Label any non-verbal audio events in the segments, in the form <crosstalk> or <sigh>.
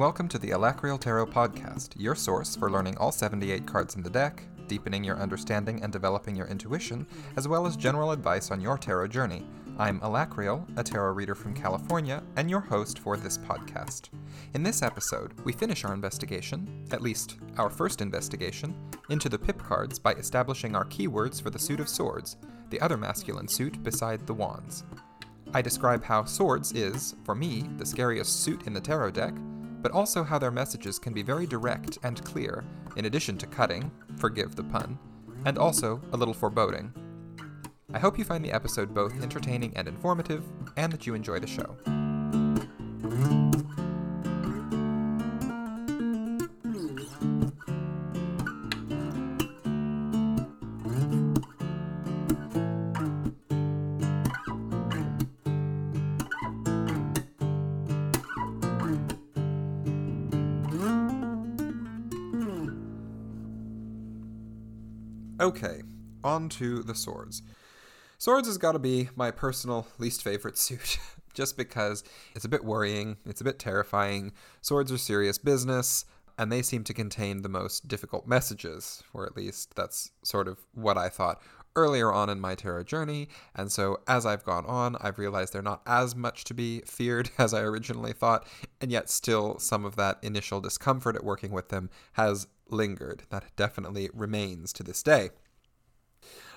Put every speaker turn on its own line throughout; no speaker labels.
Welcome to the Alacrael Tarot Podcast, your source for learning all 78 cards in the deck, deepening your understanding and developing your intuition, as well as general advice on your tarot journey. I'm Alacrael, a tarot reader from California, and your host for this podcast. In this episode, we finish our investigation, at least our first investigation, into the pip cards by establishing our keywords for the suit of swords, the other masculine suit beside the wands. I describe how Swords is, for me, the scariest suit in the tarot deck, but also how their messages can be very direct and clear, in addition to cutting, forgive the pun, and also a little foreboding. I hope you find the episode both entertaining and informative, and that you enjoy the show. Okay, on to the swords. Swords has got to be my personal least favorite <laughs> suit, just because it's a bit worrying, it's a bit terrifying. Swords are serious business, and they seem to contain the most difficult messages, or at least that's sort of what I thought earlier on in my tarot journey. And so as I've gone on, I've realized they're not as much to be feared <laughs> as I originally thought, and yet still some of that initial discomfort at working with them has lingered. That definitely remains to this day.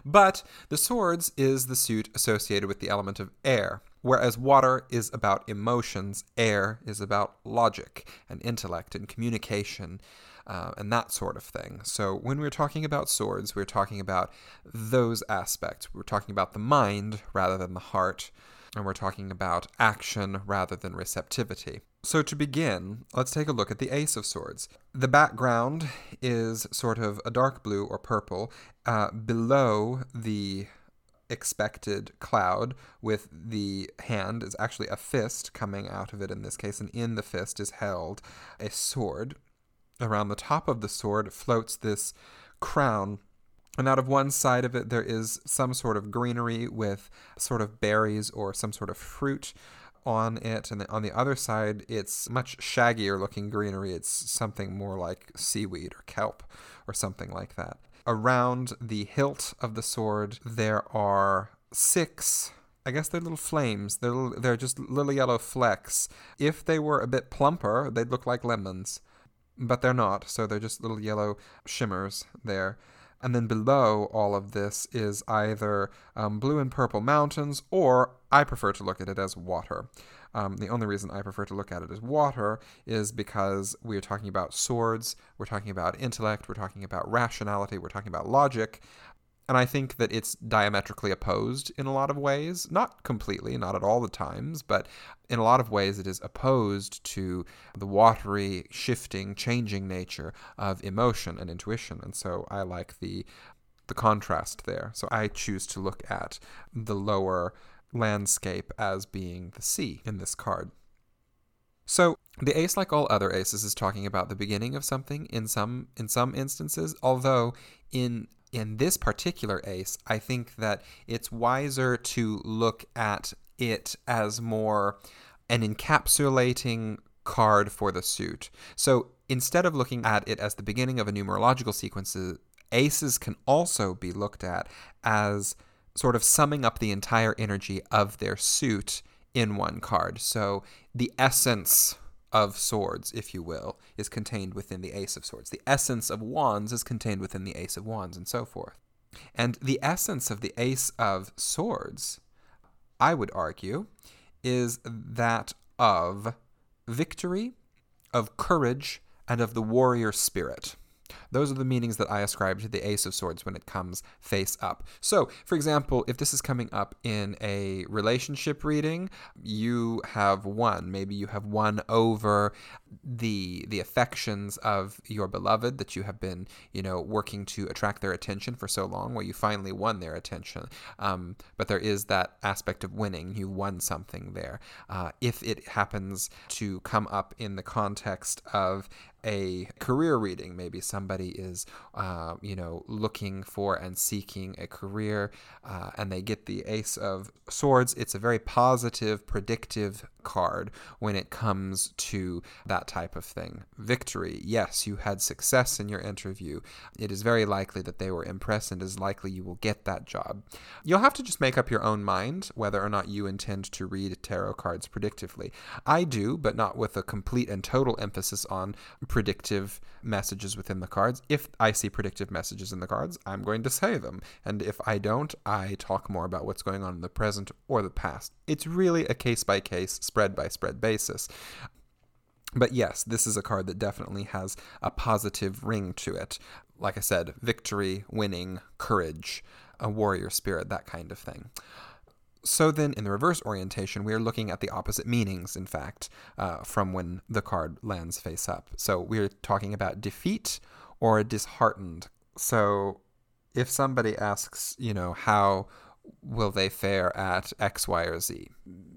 But the swords is the suit associated with the element of air, whereas water is about emotions, air is about logic and intellect and communication. Uh, and that sort of thing. So, when we're talking about swords, we're talking about those aspects. We're talking about the mind rather than the heart, and we're talking about action rather than receptivity. So, to begin, let's take a look at the Ace of Swords. The background is sort of a dark blue or purple. Uh, below the expected cloud, with the hand, is actually a fist coming out of it in this case, and in the fist is held a sword. Around the top of the sword floats this crown and out of one side of it, there is some sort of greenery with sort of berries or some sort of fruit on it, and on the other side, it's much shaggier looking greenery. It's something more like seaweed or kelp or something like that. Around the hilt of the sword, there are six. I guess they're little flames. They're little, they're just little yellow flecks. If they were a bit plumper, they'd look like lemons, but they're not. So they're just little yellow shimmers there. And then below all of this is either um, blue and purple mountains, or I prefer to look at it as water. Um, the only reason I prefer to look at it as water is because we are talking about swords, we're talking about intellect, we're talking about rationality, we're talking about logic. And I think that it's diametrically opposed in a lot of ways. Not completely, not at all the times, but in a lot of ways it is opposed to the watery, shifting, changing nature of emotion and intuition. And so I like the the contrast there. So I choose to look at the lower landscape as being the sea in this card. So the ace, like all other aces, is talking about the beginning of something in some in some instances, although in in this particular ace, I think that it's wiser to look at it as more an encapsulating card for the suit. So instead of looking at it as the beginning of a numerological sequence, aces can also be looked at as sort of summing up the entire energy of their suit in one card. So the essence of swords, if you will, is contained within the Ace of Swords. The essence of wands is contained within the Ace of Wands, and so forth. And the essence of the Ace of Swords, I would argue, is that of victory, of courage, and of the warrior spirit. Those are the meanings that I ascribe to the Ace of Swords when it comes face up. So, for example, if this is coming up in a relationship reading, you have won. Maybe you have won over the the affections of your beloved that you have been, you know, working to attract their attention for so long. Where you finally won their attention. Um, but there is that aspect of winning. You won something there. Uh, if it happens to come up in the context of a career reading. Maybe somebody is, uh, you know, looking for and seeking a career, uh, and they get the Ace of Swords. It's a very positive, predictive card when it comes to that type of thing. Victory, yes, you had success in your interview. It is very likely that they were impressed, and is likely you will get that job. You'll have to just make up your own mind whether or not you intend to read tarot cards predictively. I do, but not with a complete and total emphasis on predictive messages within the cards. If I see predictive messages in the cards, I'm going to say them. And if I don't, I talk more about what's going on in the present or the past. It's really a case by case, spread by spread basis. But yes, this is a card that definitely has a positive ring to it. Like I said, victory, winning, courage, a warrior spirit, that kind of thing. So then, in the reverse orientation, we are looking at the opposite meanings, in fact, uh, from when the card lands face up. So we're talking about defeat or disheartened. So if somebody asks, you know, how will they fare at X, Y, or Z,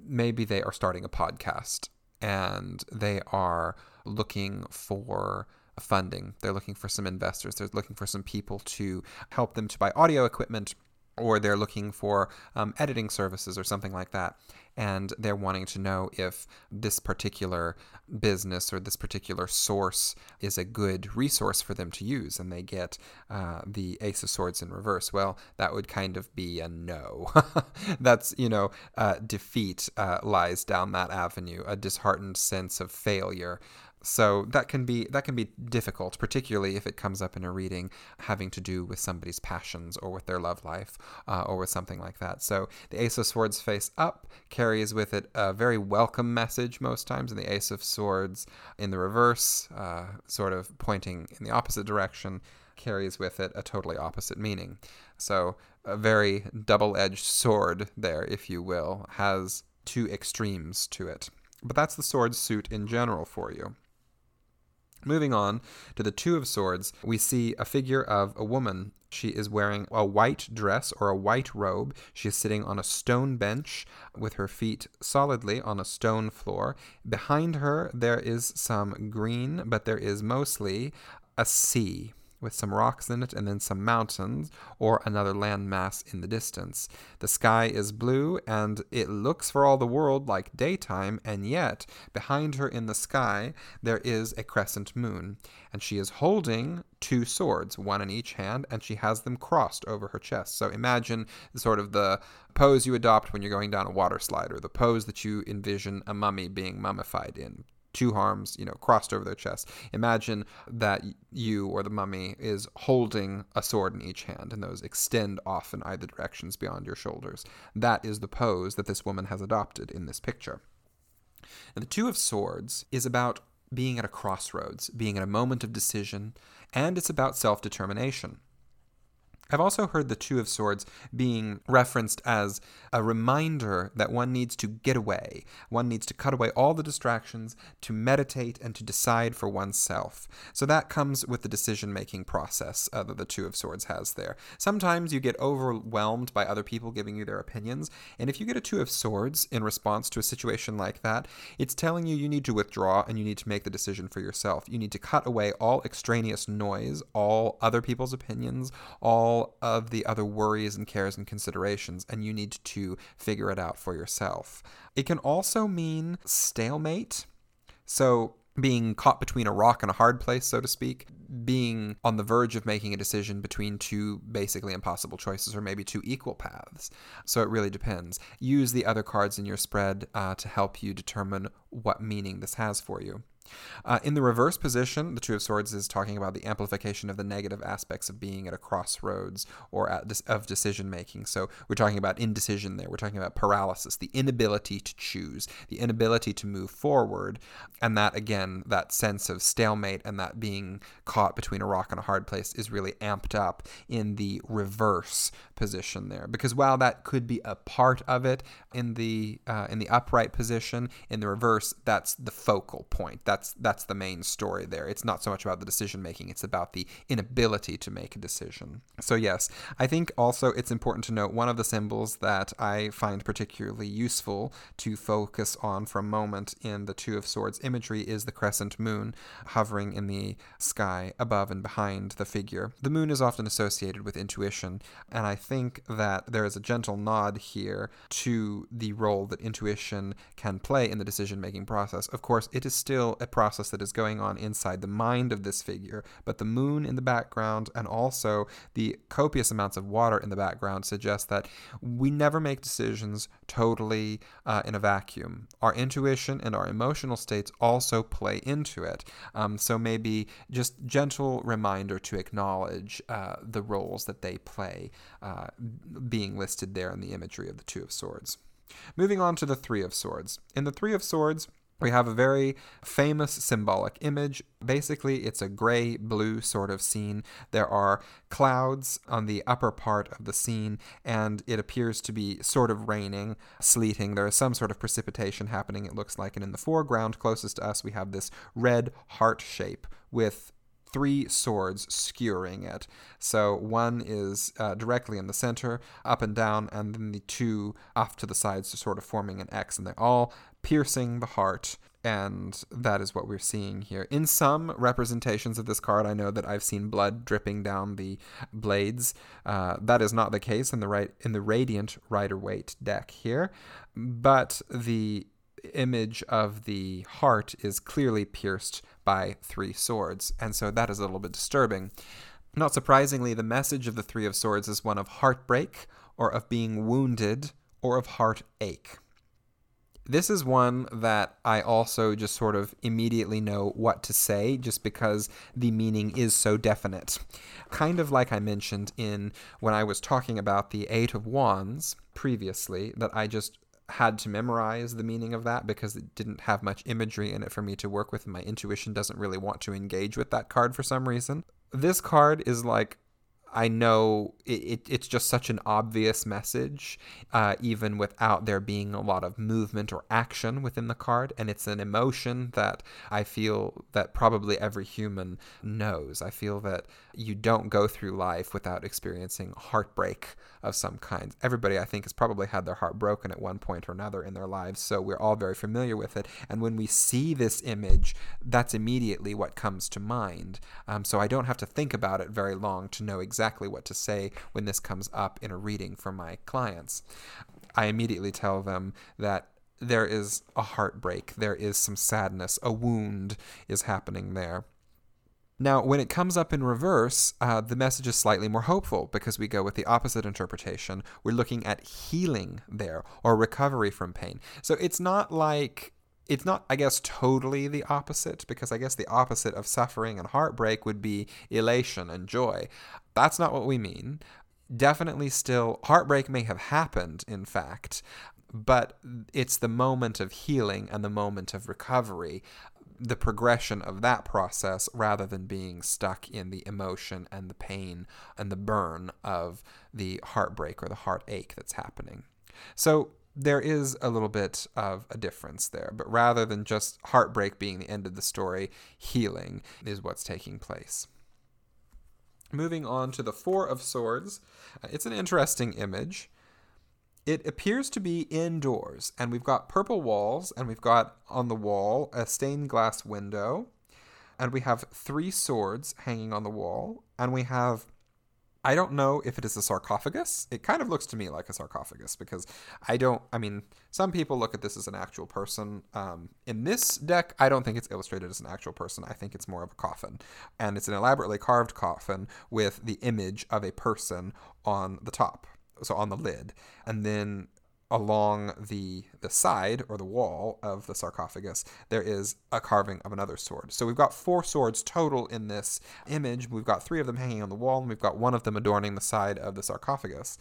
maybe they are starting a podcast and they are looking for funding. They're looking for some investors. They're looking for some people to help them to buy audio equipment or they're looking for um, editing services or something like that. And they're wanting to know if this particular business or this particular source is a good resource for them to use. And they get uh, the Ace of Swords in reverse. Well, that would kind of be a no. <laughs> That's, you know, uh, defeat uh, lies down that avenue, a disheartened sense of failure. So that can be that can be difficult, particularly if it comes up in a reading having to do with somebody's passions or with their love life uh, or with something like that. So the Ace of Swords face up carries with it a very welcome message most times, and the Ace of Swords in the reverse, uh, sort of pointing in the opposite direction, carries with it a totally opposite meaning. So a very double-edged sword there, if you will, has two extremes to it. But that's the sword suit in general for you. Moving on to the Two of Swords, we see a figure of a woman. She is wearing a white dress or a white robe. She is sitting on a stone bench with her feet solidly on a stone floor. Behind her, there is some green, but there is mostly a sea with some rocks in it and then some mountains or another landmass in the distance. The sky is blue and it looks for all the world like daytime, and yet behind her in the sky there is a crescent moon, and she is holding two swords, one in each hand, and she has them crossed over her chest. So imagine sort of the pose you adopt when you're going down a water slide, or the pose that you envision a mummy being mummified in two arms, you know, crossed over their chest. Imagine that you or the mummy is holding a sword in each hand, and those extend off in either directions beyond your shoulders. That is the pose that this woman has adopted in this picture. And the Two of Swords is about being at a crossroads, being at a moment of decision, and it's about self determination. I've also heard the Two of Swords being referenced as a reminder that one needs to get away. One needs to cut away all the distractions, to meditate, and to decide for oneself. So that comes with the decision making process uh, that the Two of Swords has there. Sometimes you get overwhelmed by other people giving you their opinions, and if you get a Two of Swords in response to a situation like that, it's telling you you need to withdraw and you need to make the decision for yourself. You need to cut away all extraneous noise, all other people's opinions, all all of the other worries and cares and considerations, and you need to figure it out for yourself. It can also mean stalemate. So, being caught between a rock and a hard place, so to speak, being on the verge of making a decision between two basically impossible choices or maybe two equal paths. So it really depends. Use the other cards in your spread uh, to help you determine what meaning this has for you. Uh, in the reverse position, the Two of Swords is talking about the amplification of the negative aspects of being at a crossroads or at, of decision making. So we're talking about indecision there. We're talking about paralysis, the inability to choose, the inability to move forward. And that, again, that sense of stalemate and that being caught between a rock and a hard place is really amped up in the reverse position there. Because while that could be a part of it in the uh, in the upright position, in the reverse, that's the focal point. That's that's that's the main story there. It's not so much about the decision making; it's about the inability to make a decision. So yes, I think also it's important to note one of the symbols that I find particularly useful to focus on for a moment in the Two of Swords imagery is the crescent moon hovering in the sky above and behind the figure. The moon is often associated with intuition, and I think that there is a gentle nod here to the role that intuition can play in the decision making process. Of course, it is still a process that is going on inside the mind of this figure, but the moon in the background and also the copious amounts of water in the background suggest that we never make decisions totally uh, in a vacuum. Our intuition and our emotional states also play into it. Um, so maybe just gentle reminder to acknowledge uh, the roles that they play uh, being listed there in the imagery of the Two of Swords. Moving on to the Three of Swords. In the Three of Swords, we have a very famous symbolic image. Basically, it's a gray blue sort of scene. There are clouds on the upper part of the scene, and it appears to be sort of raining, sleeting. There is some sort of precipitation happening, it looks like. And in the foreground, closest to us, we have this red heart shape with three swords skewering it. So one is uh, directly in the center, up and down, and then the two off to the sides, sort of forming an X, and they're all piercing the heart. And that is what we're seeing here. In some representations of this card, I know that I've seen blood dripping down the blades. Uh, that is not the case in the right in the Radiant Rider Waite deck here, but the image of the heart is clearly pierced by three swords, and so that is a little bit disturbing. Not surprisingly, the message of the Three of Swords is one of heartbreak, or of being wounded, or of heartache. This is one that I also just sort of immediately know what to say just because the meaning is so definite. Kind of like I mentioned in when I was talking about the Eight of Wands previously, that I just had to memorize the meaning of that because it didn't have much imagery in it for me to work with. And my intuition doesn't really want to engage with that card for some reason. This card is like I know it, it, it's just such an obvious message, uh, even without there being a lot of movement or action within the card. And it's an emotion that I feel that probably every human knows. I feel that you don't go through life without experiencing heartbreak of some kind. Everybody, I think, has probably had their heart broken at one point or another in their lives. So we're all very familiar with it. And when we see this image, that's immediately what comes to mind. Um, so I don't have to think about it very long to know exactly what to say when this comes up in a reading for my clients. I immediately tell them that there is a heartbreak, there is some sadness, a wound is happening there. Now, when it comes up in reverse, uh, the message is slightly more hopeful because we go with the opposite interpretation. We're looking at healing there or recovery from pain. So it's not like it's not, I guess, totally the opposite, because I guess the opposite of suffering and heartbreak would be elation and joy. That's not what we mean. Definitely still, heartbreak may have happened, in fact, but it's the moment of healing and the moment of recovery, the progression of that process, rather than being stuck in the emotion and the pain and the burn of the heartbreak or the heartache that's happening. So, there is a little bit of a difference there, but rather than just heartbreak being the end of the story, healing is what's taking place. Moving on to the Four of Swords, uh, it's an interesting image. It appears to be indoors, and we've got purple walls, and we've got on the wall a stained glass window, and we have three swords hanging on the wall, and we have I don't know if it is a sarcophagus. It kind of looks to me like a sarcophagus because I don't. I mean, some people look at this as an actual person. Um, in this deck, I don't think it's illustrated as an actual person. I think it's more of a coffin, and it's an elaborately carved coffin with the image of a person on the top, so on the lid, and then along the the side or the wall of the sarcophagus there is a carving of another sword. So we've got four swords total in this image. We've got three of them hanging on the wall and we've got one of them adorning the side of the sarcophagus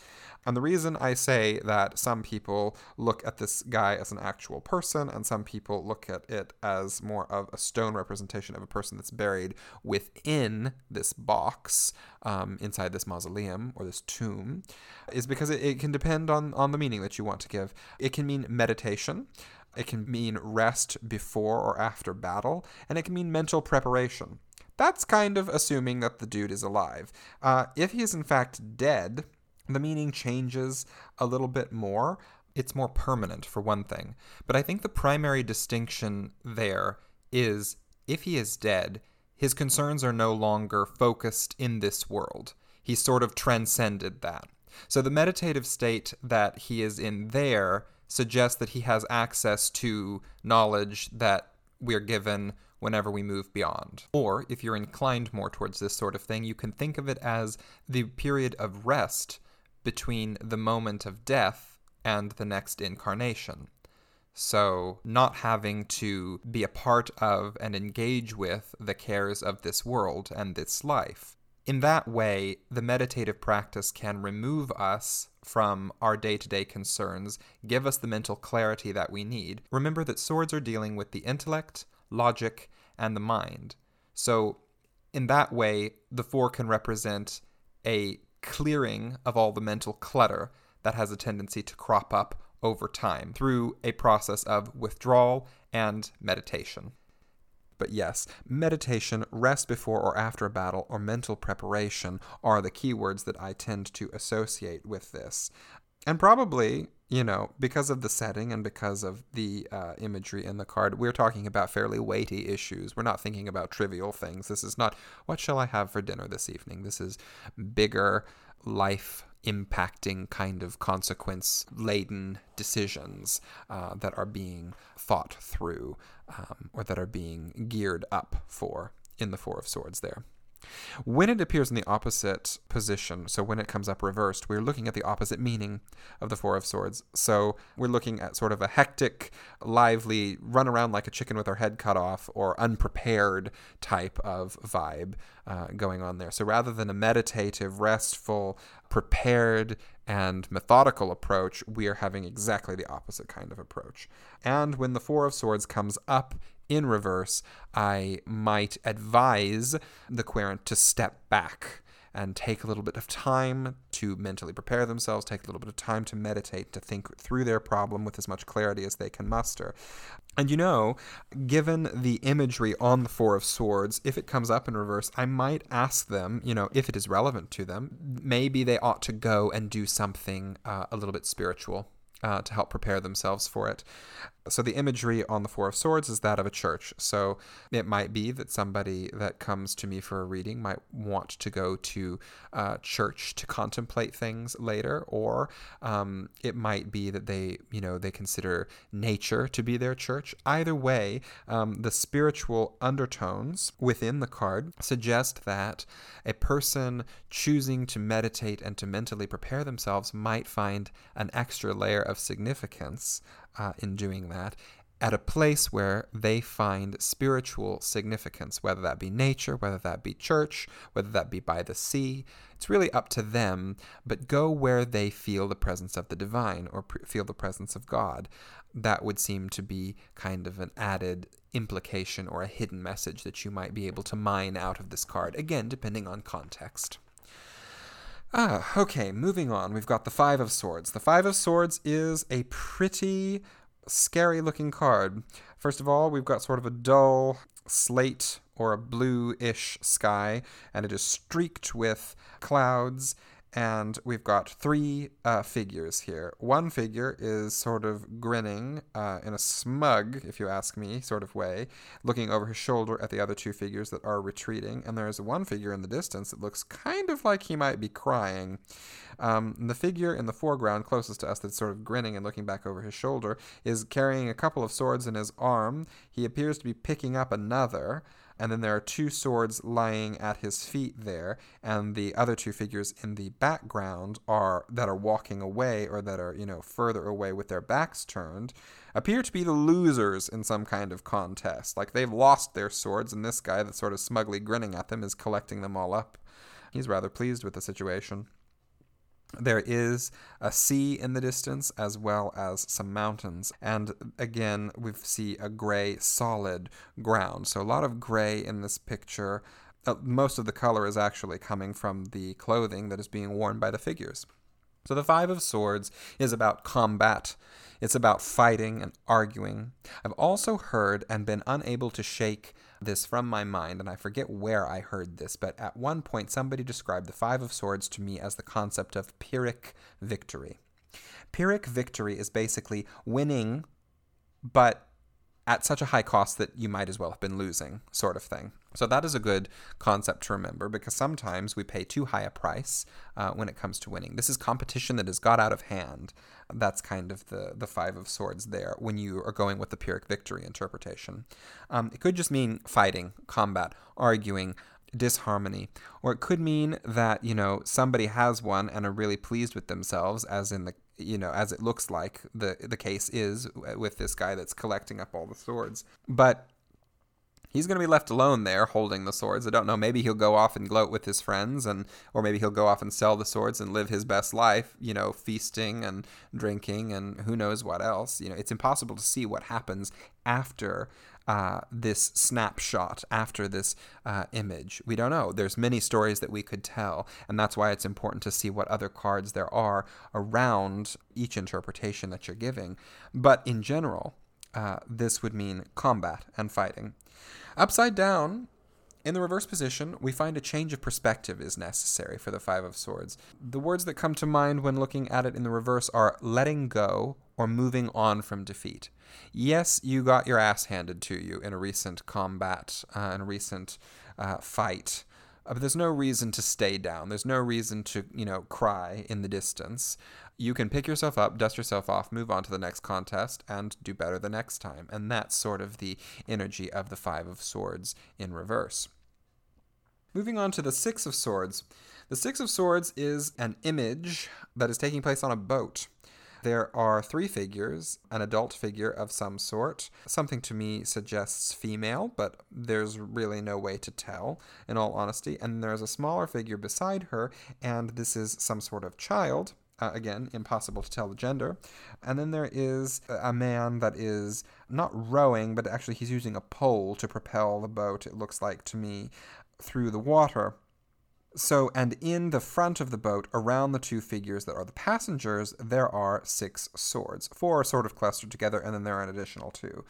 and the reason i say that some people look at this guy as an actual person and some people look at it as more of a stone representation of a person that's buried within this box um, inside this mausoleum or this tomb is because it, it can depend on on the meaning that you want to give. It can mean meditation. it can mean rest before or after battle, and it can mean mental preparation. That's kind of assuming that the dude is alive. Uh, if he is in fact dead, the meaning changes a little bit more. It's more permanent, for one thing. But I think the primary distinction there is if he is dead, his concerns are no longer focused in this world. He sort of transcended that. So the meditative state that he is in there suggests that he has access to knowledge that we're given whenever we move beyond. Or, if you're inclined more towards this sort of thing, you can think of it as the period of rest between the moment of death and the next incarnation. So, not having to be a part of and engage with the cares of this world and this life. In that way, the meditative practice can remove us from our day to day concerns, give us the mental clarity that we need. Remember that swords are dealing with the intellect, logic, and the mind. So, in that way, the four can represent a clearing of all the mental clutter that has a tendency to crop up over time through a process of withdrawal and meditation. But yes, meditation, rest before or after a battle, or mental preparation are the keywords that I tend to associate with this. And probably, you know, because of the setting and because of the uh, imagery in the card, we're talking about fairly weighty issues. We're not thinking about trivial things. This is not, what shall I have for dinner this evening? This is bigger life impacting kind of consequence laden decisions uh, that are being thought through um, or that are being geared up for in the Four of Swords there. When it appears in the opposite position, so when it comes up reversed, we're looking at the opposite meaning of the Four of Swords. So we're looking at sort of a hectic, lively, run around like a chicken with our head cut off, or unprepared type of vibe uh, going on there. So rather than a meditative, restful, prepared, and methodical approach, we are having exactly the opposite kind of approach. And when the Four of Swords comes up in reverse, I might advise the querent to step back and take a little bit of time to mentally prepare themselves, take a little bit of time to meditate, to think through their problem with as much clarity as they can muster. And you know, given the imagery on the Four of Swords, if it comes up in reverse, I might ask them, you know, if it is relevant to them, maybe they ought to go and do something uh, a little bit spiritual uh, to help prepare themselves for it. So the imagery on the Four of Swords is that of a church. So it might be that somebody that comes to me for a reading might want to go to uh, church to contemplate things later, or um, it might be that they, you know, they consider nature to be their church. Either way, um, the spiritual undertones within the card suggest that a person choosing to meditate and to mentally prepare themselves might find an extra layer of significance uh, in doing that at a place where they find spiritual significance, whether that be nature, whether that be church, whether that be by the sea. It's really up to them, but go where they feel the presence of the divine or feel the presence of God. That would seem to be kind of an added implication or a hidden message that you might be able to mine out of this card, again, depending on context. Ah, okay, moving on. We've got the Five of Swords. The Five of Swords is a pretty scary looking card. First of all, we've got sort of a dull slate or a blue-ish sky, and it is streaked with clouds and we've got three uh, figures here. One figure is sort of grinning uh, in a smug, if you ask me, sort of way, looking over his shoulder at the other two figures that are retreating. And there's one figure in the distance that looks kind of like he might be crying. Um, the figure in the foreground, closest to us, that's sort of grinning and looking back over his shoulder, is carrying a couple of swords in his arm. He appears to be picking up another and then there are two swords lying at his feet there, and the other two figures in the background are that are walking away or that are, you know, further away with their backs turned, appear to be the losers in some kind of contest. Like they've lost their swords, and this guy that's sort of smugly grinning at them is collecting them all up. He's rather pleased with the situation. There is a sea in the distance as well as some mountains. And again, we see a gray, solid ground. So a lot of gray in this picture. Uh, most of the color is actually coming from the clothing that is being worn by the figures. So the Five of Swords is about combat. It's about fighting and arguing. I've also heard and been unable to shake this from my mind, and I forget where I heard this, but at one point somebody described the Five of Swords to me as the concept of Pyrrhic victory. Pyrrhic victory is basically winning, but at such a high cost that you might as well have been losing, sort of thing. So that is a good concept to remember because sometimes we pay too high a price uh, when it comes to winning. This is competition that has got out of hand. That's kind of the the five of swords there when you are going with the Pyrrhic victory interpretation. Um, it could just mean fighting, combat, arguing, disharmony, or it could mean that you know somebody has won and are really pleased with themselves, as in the you know as it looks like the the case is with this guy that's collecting up all the swords, but he's going to be left alone there holding the swords. I don't know. Maybe he'll go off and gloat with his friends, and or maybe he'll go off and sell the swords and live his best life. You know, feasting and drinking and who knows what else. You know, it's impossible to see what happens after. Uh, this snapshot after this uh, image. We don't know. There's many stories that we could tell, and that's why it's important to see what other cards there are around each interpretation that you're giving. But in general, uh, this would mean combat and fighting. Upside down, in the reverse position, we find a change of perspective is necessary for the Five of Swords. The words that come to mind when looking at it in the reverse are letting go or moving on from defeat. Yes, you got your ass handed to you in a recent combat, uh, in a recent uh, fight. Uh, but there's no reason to stay down. There's no reason to, you know, cry in the distance you can pick yourself up, dust yourself off, move on to the next contest, and do better the next time. And that's sort of the energy of the Five of Swords in reverse. Moving on to the Six of Swords. The Six of Swords is an image that is taking place on a boat. There are three figures an adult figure of some sort. Something to me suggests female, but there's really no way to tell, in all honesty. And there's a smaller figure beside her, and this is some sort of child. Uh, again, impossible to tell the gender. And then there is a man that is not rowing, but actually he's using a pole to propel the boat, it looks like to me, through the water. So, and in the front of the boat, around the two figures that are the passengers, there are six swords. Four are sort of clustered together, and then there are an additional two.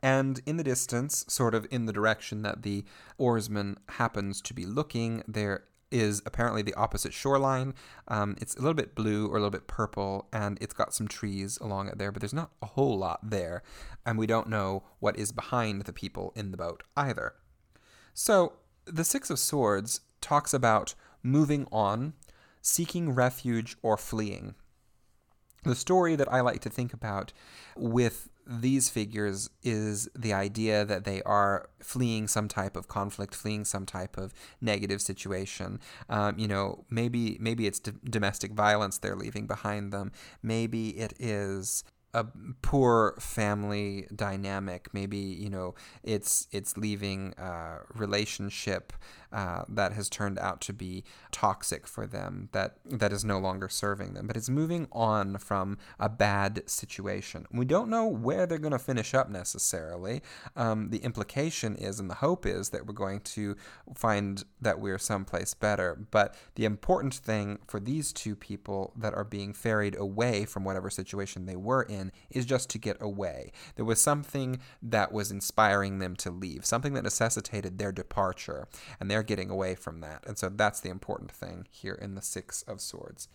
And in the distance, sort of in the direction that the oarsman happens to be looking, there is apparently the opposite shoreline. Um, it's a little bit blue or a little bit purple, and it's got some trees along it there, but there's not a whole lot there, and we don't know what is behind the people in the boat either. So, the Six of Swords talks about moving on, seeking refuge, or fleeing. The story that I like to think about with these figures is the idea that they are fleeing some type of conflict, fleeing some type of negative situation. Um, you know, maybe maybe it's d- domestic violence they're leaving behind them. Maybe it is a poor family dynamic. Maybe you know it's it's leaving a relationship uh, that has turned out to be toxic for them, that that is no longer serving them, but it's moving on from a bad situation. We don't know where they're going to finish up necessarily. Um, the implication is, and the hope is, that we're going to find that we're someplace better. But the important thing for these two people that are being ferried away from whatever situation they were in is just to get away. There was something that was inspiring them to leave, something that necessitated their departure, and they're getting away from that. And so that's the important thing here in the Six of Swords.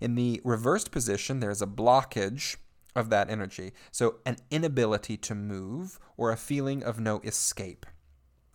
In the reversed position, there's a blockage of that energy. So an inability to move or a feeling of no escape.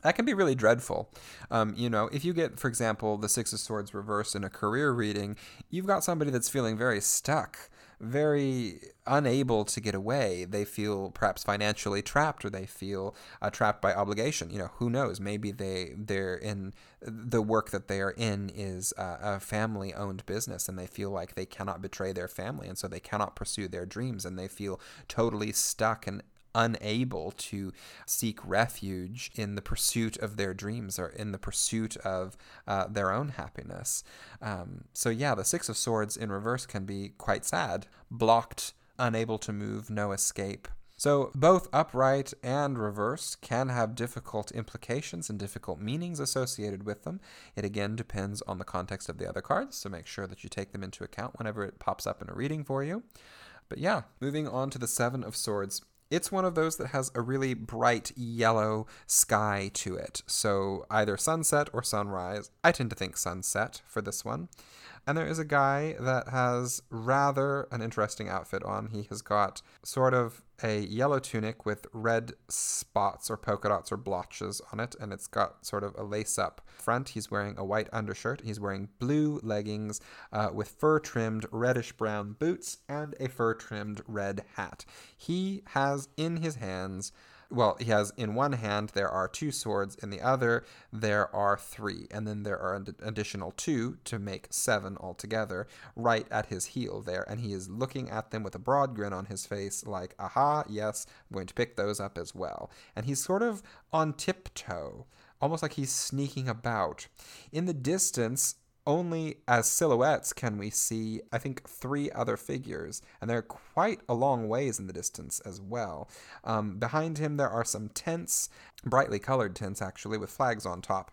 That can be really dreadful. Um, you know, if you get, for example, the Six of Swords reversed in a career reading, you've got somebody that's feeling very stuck very unable to get away. They feel perhaps financially trapped, or they feel uh, trapped by obligation. You know, who knows? Maybe they they're in the work that they are in is uh, a family-owned business, and they feel like they cannot betray their family, and so they cannot pursue their dreams, and they feel totally stuck and unable to seek refuge in the pursuit of their dreams or in the pursuit of uh, their own happiness. Um, so, yeah, the Six of Swords in reverse can be quite sad. Blocked, unable to move, no escape. So, both upright and reversed can have difficult implications and difficult meanings associated with them. It again depends on the context of the other cards, so make sure that you take them into account whenever it pops up in a reading for you. But yeah, moving on to the Seven of Swords. It's one of those that has a really bright yellow sky to it. So either sunset or sunrise. I tend to think sunset for this one. And there is a guy that has rather an interesting outfit on. He has got sort of a yellow tunic with red spots or polka dots or blotches on it, and it's got sort of a lace up front. He's wearing a white undershirt. He's wearing blue leggings uh, with fur trimmed reddish brown boots and a fur trimmed red hat. He has in his hands well, he has in one hand there are two swords, in the other there are three, and then there are an additional two to make seven altogether, right at his heel there, and he is looking at them with a broad grin on his face, like, aha, yes, I'm going to pick those up as well. And he's sort of on tiptoe, almost like he's sneaking about. In the distance, only as silhouettes can we see, I think, three other figures, and they're quite a long ways in the distance as well. Um, behind him, there are some tents, brightly colored tents actually, with flags on top.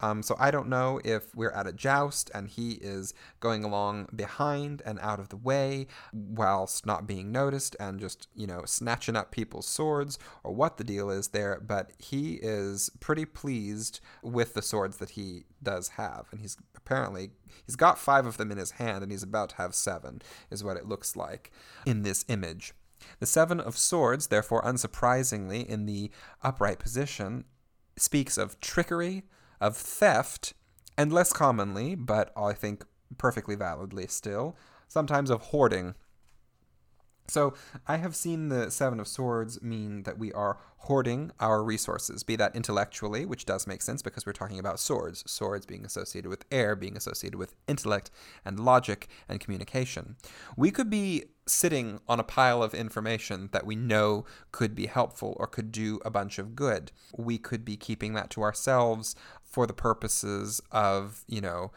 Um, so I don't know if we're at a joust and he is going along behind and out of the way whilst not being noticed and just, you know, snatching up people's swords or what the deal is there, but he is pretty pleased with the swords that he does have. And he's apparently he's got five of them in his hand and he's about to have seven is what it looks like in this image. The seven of swords therefore unsurprisingly in the upright position speaks of trickery of theft and less commonly but i think perfectly validly still sometimes of hoarding so I have seen the Seven of Swords mean that we are hoarding our resources, be that intellectually, which does make sense because we're talking about swords, swords being associated with air, being associated with intellect and logic and communication. We could be sitting on a pile of information that we know could be helpful or could do a bunch of good. We could be keeping that to ourselves for the purposes of, you know,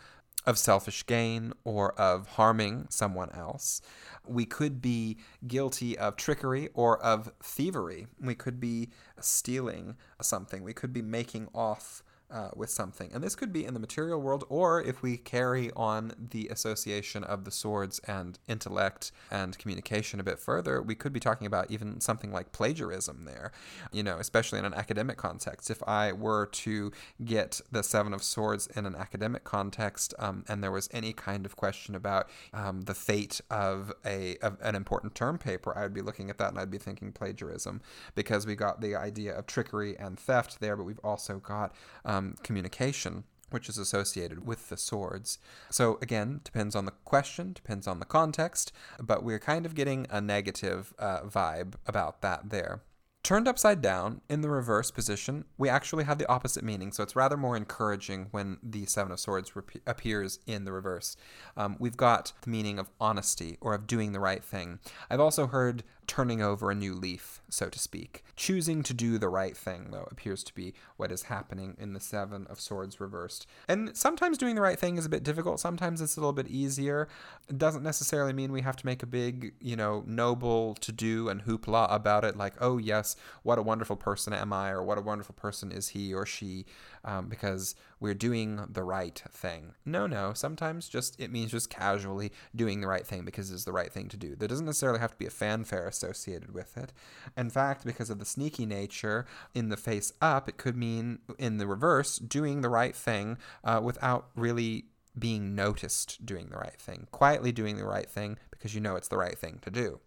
of selfish gain or of harming someone else. We could be guilty of trickery or of thievery. We could be stealing something. We could be making off uh, with something. And this could be in the material world, or if we carry on the association of the swords and intellect and communication a bit further, we could be talking about even something like plagiarism there, you know, especially in an academic context. If I were to get the Seven of Swords in an academic context um, and there was any kind of question about um, the fate of, a, of an important term paper, I would be looking at that and I'd be thinking plagiarism because we got the idea of trickery and theft there, but we've also got um, um, communication which is associated with the swords. So, again, depends on the question, depends on the context, but we're kind of getting a negative uh, vibe about that there. Turned upside down, in the reverse position, we actually have the opposite meaning, so it's rather more encouraging when the Seven of Swords rep- appears in the reverse. Um, we've got the meaning of honesty or of doing the right thing. I've also heard turning over a new leaf, so to speak. Choosing to do the right thing, though, appears to be what is happening in the Seven of Swords reversed. And sometimes doing the right thing is a bit difficult, sometimes it's a little bit easier. It doesn't necessarily mean we have to make a big, you know, noble to do and hoopla about it, like, oh, yes, what a wonderful person am I, or what a wonderful person is he or she, um, because we're doing the right thing. No, no, sometimes just it means just casually doing the right thing because it's the right thing to do. There doesn't necessarily have to be a fanfare associated with it. In fact, because of the sneaky nature in the face up, it could mean in the reverse, doing the right thing uh, without really being noticed doing the right thing, quietly doing the right thing because you know it's the right thing to do.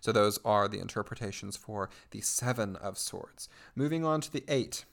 So those are the interpretations for the Seven of Swords. Moving on to the Eight.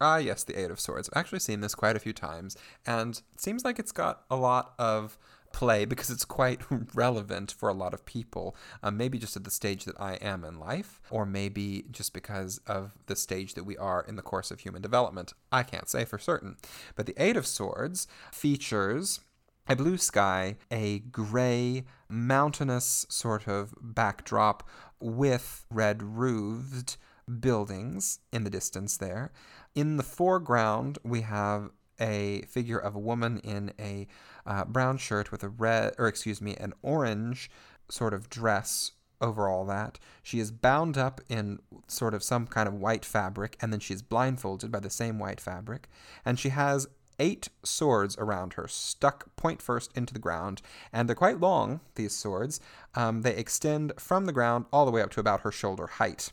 Ah, yes, the Eight of Swords. I've actually seen this quite a few times, and it seems like it's got a lot of play because it's quite <laughs> relevant for a lot of people. Um, maybe just at the stage that I am in life, or maybe just because of the stage that we are in the course of human development. I can't say for certain. But the Eight of Swords features a blue sky, a gray, mountainous sort of backdrop with red roofed buildings in the distance there. In the foreground, we have a figure of a woman in a uh, brown shirt with a red, or excuse me, an orange sort of dress over all that. She is bound up in sort of some kind of white fabric, and then she's blindfolded by the same white fabric. And she has eight swords around her, stuck point first into the ground, and they're quite long, these swords. Um, they extend from the ground all the way up to about her shoulder height.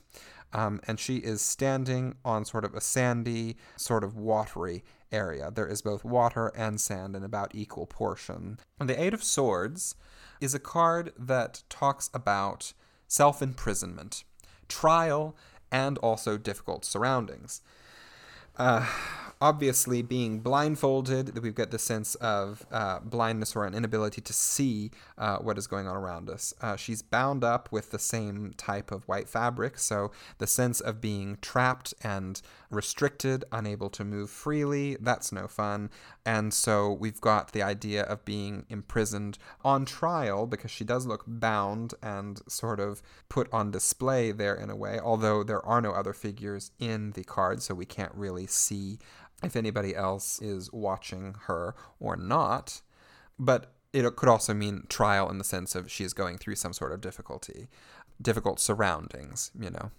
Um, and she is standing on sort of a sandy, sort of watery area. There is both water and sand in about equal portion. And the Eight of Swords is a card that talks about self imprisonment, trial, and also difficult surroundings. Uh, obviously, being blindfolded, we've got the sense of uh, blindness or an inability to see uh, what is going on around us. Uh, she's bound up with the same type of white fabric, so the sense of being trapped and restricted, unable to move freely, that's no fun. And so we've got the idea of being imprisoned on trial because she does look bound and sort of put on display there in a way, although there are no other figures in the card, so we can't really see if anybody else is watching her or not. But it could also mean trial in the sense of she is going through some sort of difficulty, difficult surroundings, you know.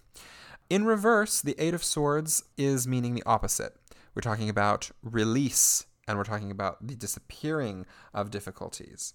In reverse, the Eight of Swords is meaning the opposite. We're talking about release and we're talking about the disappearing of difficulties.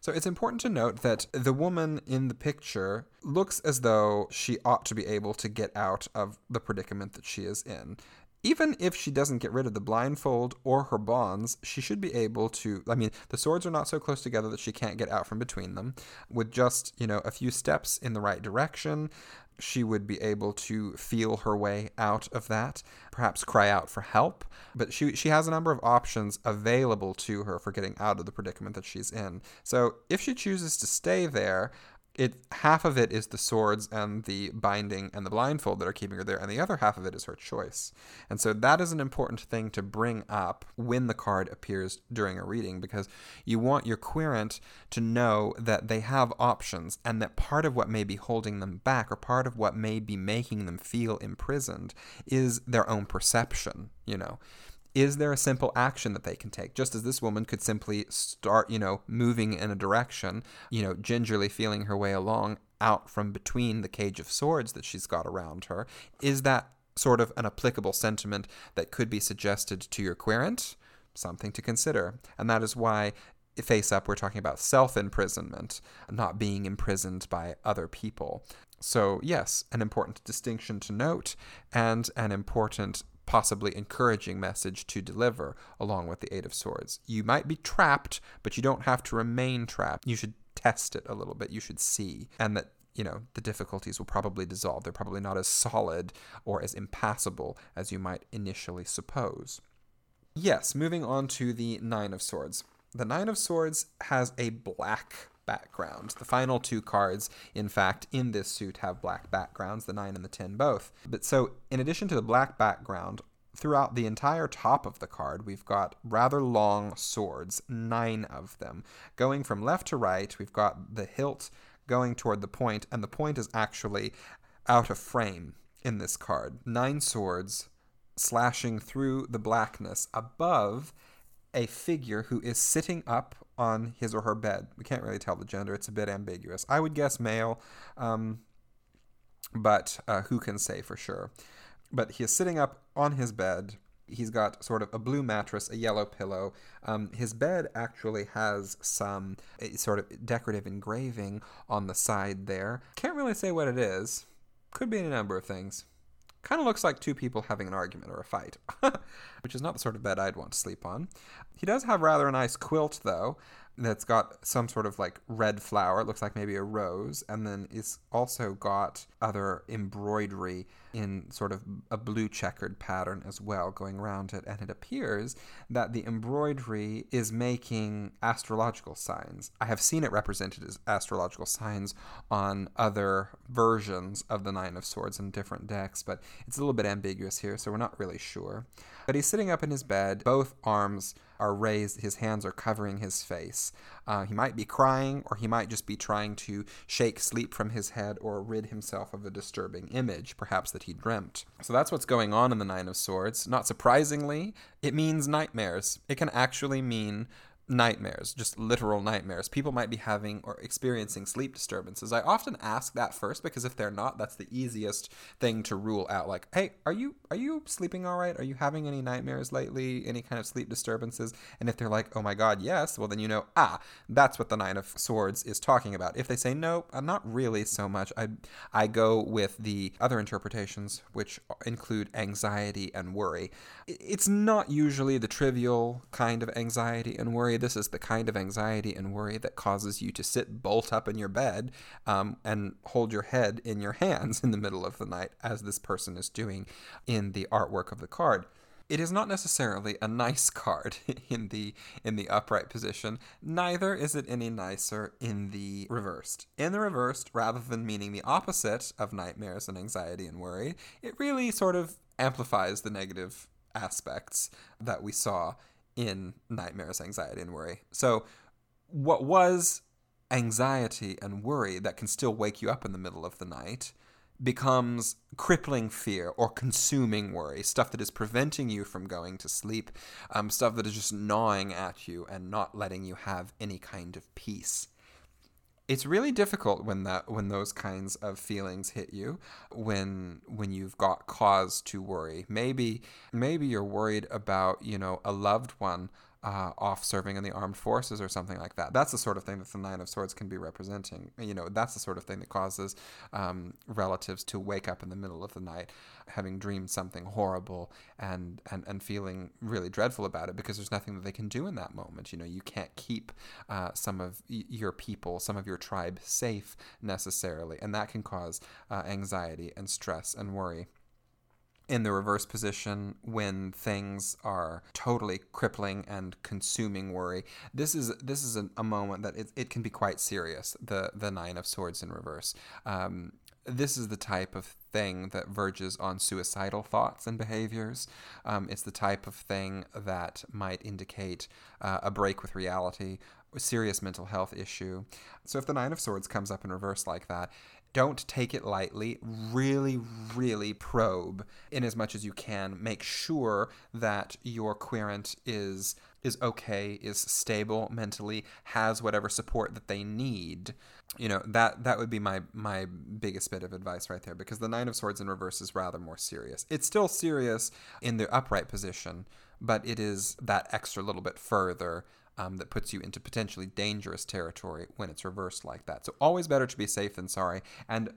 So it's important to note that the woman in the picture looks as though she ought to be able to get out of the predicament that she is in even if she doesn't get rid of the blindfold or her bonds, she should be able to. I mean, the swords are not so close together that she can't get out from between them. With just, you know, a few steps in the right direction, she would be able to feel her way out of that, perhaps cry out for help. But she, she has a number of options available to her for getting out of the predicament that she's in. So if she chooses to stay there, it half of it is the swords and the binding and the blindfold that are keeping her there, and the other half of it is her choice. And so that is an important thing to bring up when the card appears during a reading, because you want your querent to know that they have options and that part of what may be holding them back or part of what may be making them feel imprisoned is their own perception, you know is there a simple action that they can take? Just as this woman could simply start, you know, moving in a direction, you know, gingerly feeling her way along out from between the cage of swords that she's got around her. Is that sort of an applicable sentiment that could be suggested to your querent? Something to consider. And that is why face up, we're talking about self imprisonment, not being imprisoned by other people. So, yes, an important distinction to note and an important possibly encouraging message to deliver along with the Eight of Swords. You might be trapped, but you don't have to remain trapped. You should test it a little bit. You should see. And that you know, the difficulties will probably dissolve. They're probably not as solid or as impassable as you might initially suppose. Yes, moving on to the Nine of Swords. The Nine of Swords has a black background. The final two cards, in fact, in this suit have black backgrounds, the 9 and the 10 both. But so, in addition to the black background, throughout the entire top of the card, we've got rather long swords, nine of them. Going from left to right, we've got the hilt going toward the point, and the point is actually out of frame in this card. Nine swords slashing through the blackness above a figure who is sitting up on his or her bed. We can't really tell the gender, it's a bit ambiguous. I would guess male, um, but uh, who can say for sure? But he is sitting up on his bed. He's got sort of a blue mattress, a yellow pillow. Um, his bed actually has some sort of decorative engraving on the side there. Can't really say what it is. Could be any number of things. Kind of looks like two people having an argument or a fight, <laughs> which is not the sort of bed I'd want to sleep on. He does have rather a nice quilt, though, that's got some sort of like red flower. It looks like maybe a rose, and then it's also got other embroidery in sort of a blue checkered pattern as well going around it. And it appears that the embroidery is making astrological signs. I have seen it represented as astrological signs on other versions of the Nine of Swords in different decks, but it's a little bit ambiguous here, so we're not really sure. But he's sitting up in his bed, both arms are raised, his hands are covering his face. Uh, he might be crying, or he might just be trying to shake sleep from his head or rid himself of a disturbing image, perhaps that he dreamt. So that's what's going on in the Nine of Swords. Not surprisingly, it means nightmares. It can actually mean nightmares, just literal nightmares. People might be having or experiencing sleep disturbances. I often ask that first because if they're not, that's the easiest thing to rule out. Like, hey, are you are you sleeping all right? Are you having any nightmares lately? Any kind of sleep disturbances? And if they're like, oh my god, yes, well then you know, ah, that's what the Nine of Swords is talking about. If they say no, I'm not really so much. I I go with the other interpretations, which include anxiety and worry. It's not usually the trivial kind of anxiety and worry this is the kind of anxiety and worry that causes you to sit bolt up in your bed um, and hold your head in your hands <laughs> in the middle of the night, as this person is doing in the artwork of the card. It is not necessarily a nice <laughs> card in the in the upright position. Neither is it any nicer in the reversed. In the reversed rather than meaning the opposite of nightmares and anxiety and worry it really sort of amplifies the negative aspects that we saw in nightmares, anxiety, and worry. So, what was anxiety and worry that can still wake you up in the middle of the night becomes crippling fear or consuming worry, stuff that is preventing you from going to sleep, um, stuff that is just gnawing at you and not letting you have any kind of peace it's really difficult when that when those kinds of feelings hit you when when you've got cause to worry. Maybe maybe you're worried about you know a loved one uh, off serving in the armed forces or something like that. That's the sort of thing that the Nine of Swords can be representing. You know, that's the sort of thing that causes um, relatives to wake up in the middle of the night having dreamed something horrible and, and, and feeling really dreadful about it because there's nothing that they can do in that moment. You know, you can't keep uh, some of y- your people, some of your tribe safe necessarily, and that can cause uh, anxiety and stress and worry in the reverse position when things are totally crippling and consuming worry. This is this is a, a moment that it, it can be quite serious. The the nine of swords in reverse. Um, this is the type of thing that verges on suicidal thoughts and behaviors. Um, it's the type of thing that might indicate uh, a break with reality, a serious mental health issue. So if the Nine of Swords comes up in reverse like that, don't take it lightly. Really, really probe in as much as you can. Make sure that your querent is is okay, is stable mentally, has whatever support that they need. You know, that that would be my my biggest bit of advice right there because the 9 of swords in reverse is rather more serious. It's still serious in the upright position, but it is that extra little bit further um, that puts you into potentially dangerous territory when it's reversed like that. So, always better to be safe than sorry. And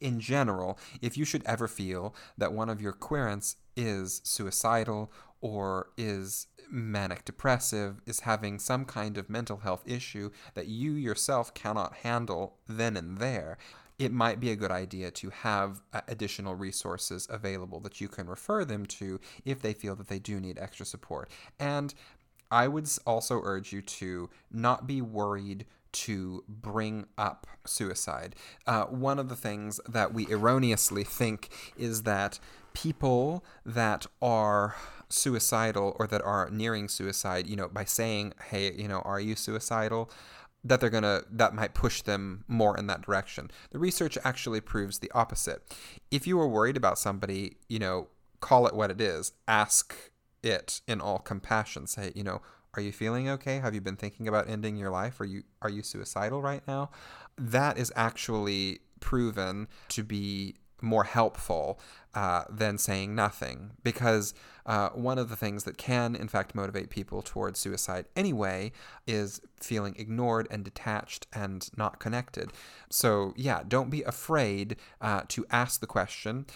in general, if you should ever feel that one of your querents is suicidal or is manic depressive, is having some kind of mental health issue that you yourself cannot handle then and there, it might be a good idea to have uh, additional resources available that you can refer them to if they feel that they do need extra support. And I would also urge you to not be worried to bring up suicide. Uh, one of the things that we erroneously think is that people that are suicidal or that are nearing suicide, you know, by saying, hey, you know, are you suicidal? That they're gonna, that might push them more in that direction. The research actually proves the opposite. If you are worried about somebody, you know, call it what it is. Ask it in all compassion. Say, you know, are you feeling okay? Have you been thinking about ending your life? Are you are you suicidal right now? That is actually proven to be more helpful uh, than saying nothing because uh, one of the things that can in fact motivate people towards suicide anyway is feeling ignored and detached and not connected so yeah don't be afraid uh, to ask the question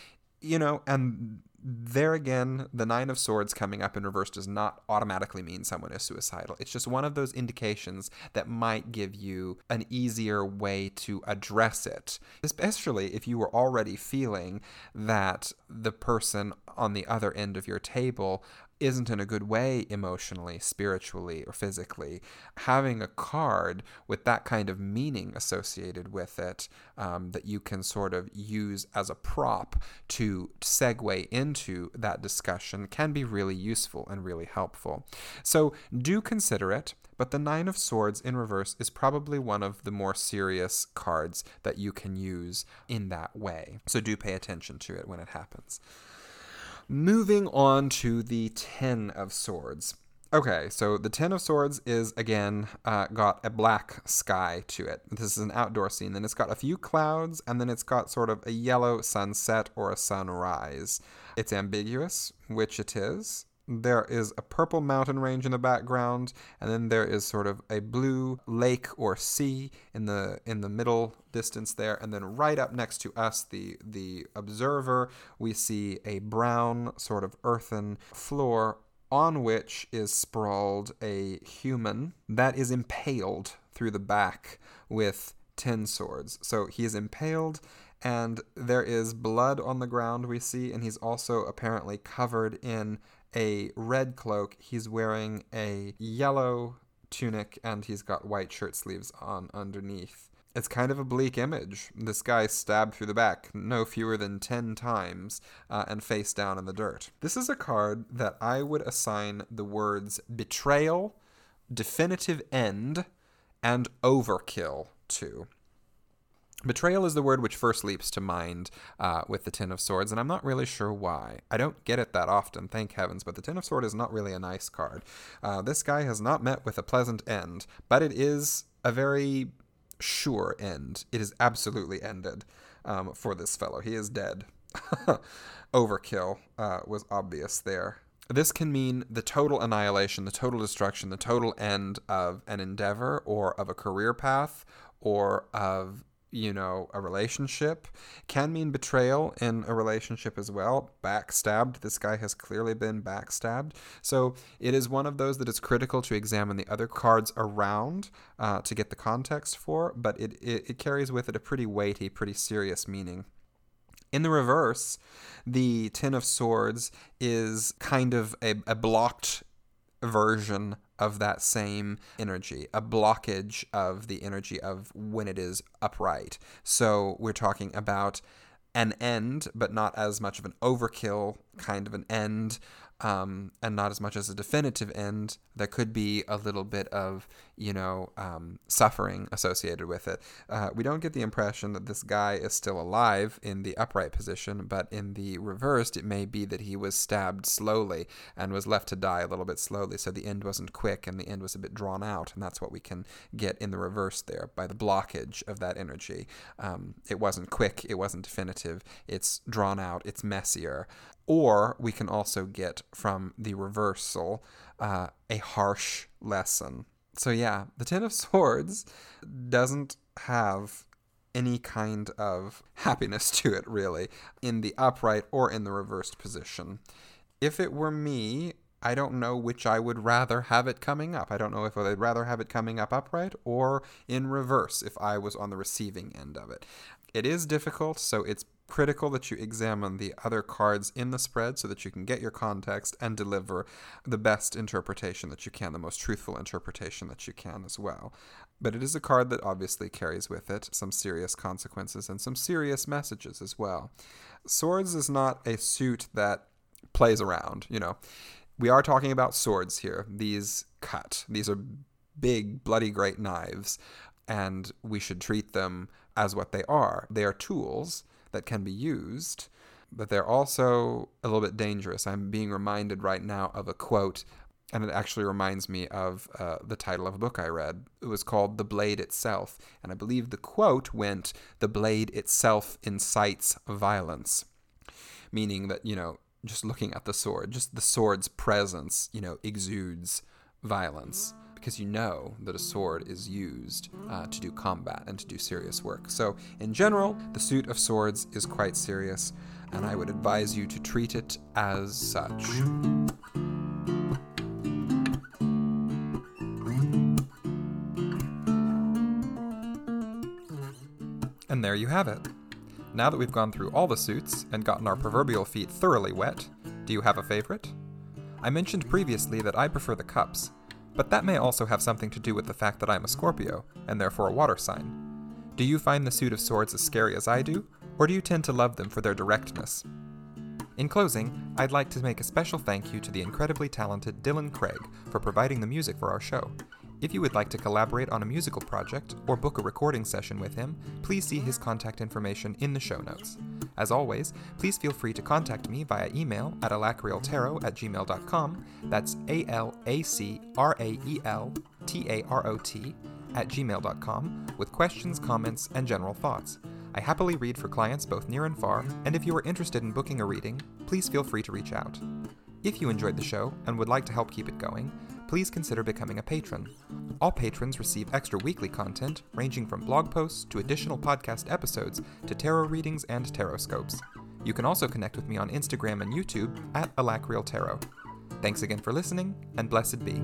you know and there again, the Nine of Swords coming up in reverse does not automatically mean someone is suicidal. It's just one of those indications that might give you an easier way to address it, especially if you were already feeling that the person on the other end of your table isn't in a good way emotionally, spiritually, or physically, having a card with that kind of meaning associated with it um, that you can sort of use as a prop to segue into that discussion can be really useful and really helpful. So do consider it. But the Nine of Swords in reverse is probably one of the more serious cards that you can use in that way. So do pay attention to it when it happens. Moving on to the Ten of Swords. Okay, so the Ten of Swords is again uh, got a black sky to it. This is an outdoor scene. Then it's got a few clouds, and then it's got sort of a yellow sunset or a sunrise. It's ambiguous, which it is. There is a purple mountain range in the background, and then there is sort of a blue lake or sea in the in the middle distance there, and then right up next to us, the the observer, we see a brown sort of earthen floor on which is sprawled a human that is impaled through the back with ten swords. So he is impaled, and there is blood on the ground, we see, and he's also apparently covered in a red cloak. He's wearing a yellow tunic, and he's got white shirt sleeves on underneath it's kind of a bleak image. This guy stabbed through the back no fewer than 10 times uh, and face down in the dirt. This is a card that I would assign the words betrayal, definitive end, and overkill to. Betrayal is the word which first leaps to mind uh, with the Ten of Swords, and I'm not really sure why. I don't get it that often, thank heavens, but the Ten of Swords is not really a nice card. Uh, this guy has not met with a pleasant end, but it is a very sure end. It is absolutely ended um, for this fellow. He is dead. <laughs> Overkill uh, was obvious there. This can mean the total annihilation, the total destruction, the total end of an endeavor or of a career path or of you know, a relationship can mean betrayal in a relationship as well. Backstabbed. This guy has clearly been backstabbed. So it is one of those that is critical to examine the other cards around uh, to get the context for, but it, it, it carries with it a pretty weighty, pretty serious meaning. In the reverse, the Ten of Swords is kind of a, a blocked version of that same energy, a blockage of the energy of when it is upright. So we're talking about an end, but not as much of an overkill kind of an end um, and not as much as a definitive end. There could be a little bit of, you know, um, suffering associated with it. Uh, we don't get the impression that this guy is still alive in the upright position, but in the reversed, it may be that he was stabbed slowly and was left to die a little bit slowly. So the end wasn't quick and the end was a bit drawn out. And that's what we can get in the reverse there by the blockage of that energy. Um, it wasn't quick, it wasn't definitive, it's drawn out, it's messier. Or we can also get from the reversal uh, a harsh lesson. So, yeah, the Ten of Swords doesn't have any kind of happiness to it, really, in the upright or in the reversed position. If it were me, I don't know which I would rather have it coming up. I don't know if I'd rather have it coming up upright or in reverse if I was on the receiving end of it. It is difficult, so it's critical that you examine the other cards in the spread so that you can get your context and deliver the best interpretation that you can, the most truthful interpretation that you can as well. But it is a card that obviously carries with it some serious consequences and some serious messages as well. Swords is not a suit that plays around, you know. We are talking about swords here. These cut. These are big, bloody, great knives, and we should treat them as what they are. They are tools that can be used, but they're also a little bit dangerous. I'm being reminded right now of a quote, and it actually reminds me of uh, the title of a book I read. It was called The Blade Itself, and I believe the quote went, The blade itself incites violence, meaning that, you know, just looking at the sword, just the sword's presence, you know, exudes violence because you know that a sword is used uh, to do combat and to do serious work. So, in general, the suit of swords is quite serious, and I would advise you to treat it as such. And there you have it. Now that we've gone through all the suits and gotten our proverbial feet thoroughly wet, do you have a favorite? I mentioned previously that I prefer the cups, but that may also have something to do with the fact that I'm a Scorpio, and therefore a water sign. Do you find the suit of swords as scary as I do, or do you tend to love them for their directness? In closing, I'd like to make a special thank you to the incredibly talented Dylan Craig for providing the music for our show. If you would like to collaborate on a musical project or book a recording session with him, please see his contact information in the show notes. As always, please feel free to contact me via email at alacraeltarot at gmail.com. That's A L A C R A E L T A R O T at gmail.com with questions, comments, and general thoughts. I happily read for clients both near and far, and if you are interested in booking a reading, please feel free to reach out. If you enjoyed the show and would like to help keep it going, please consider becoming a patron. All patrons receive extra weekly content, ranging from blog posts to additional podcast episodes to tarot readings and taroscopes. You can also connect with me on Instagram and YouTube at Alacrael Tarot. Thanks again for listening, and blessed be.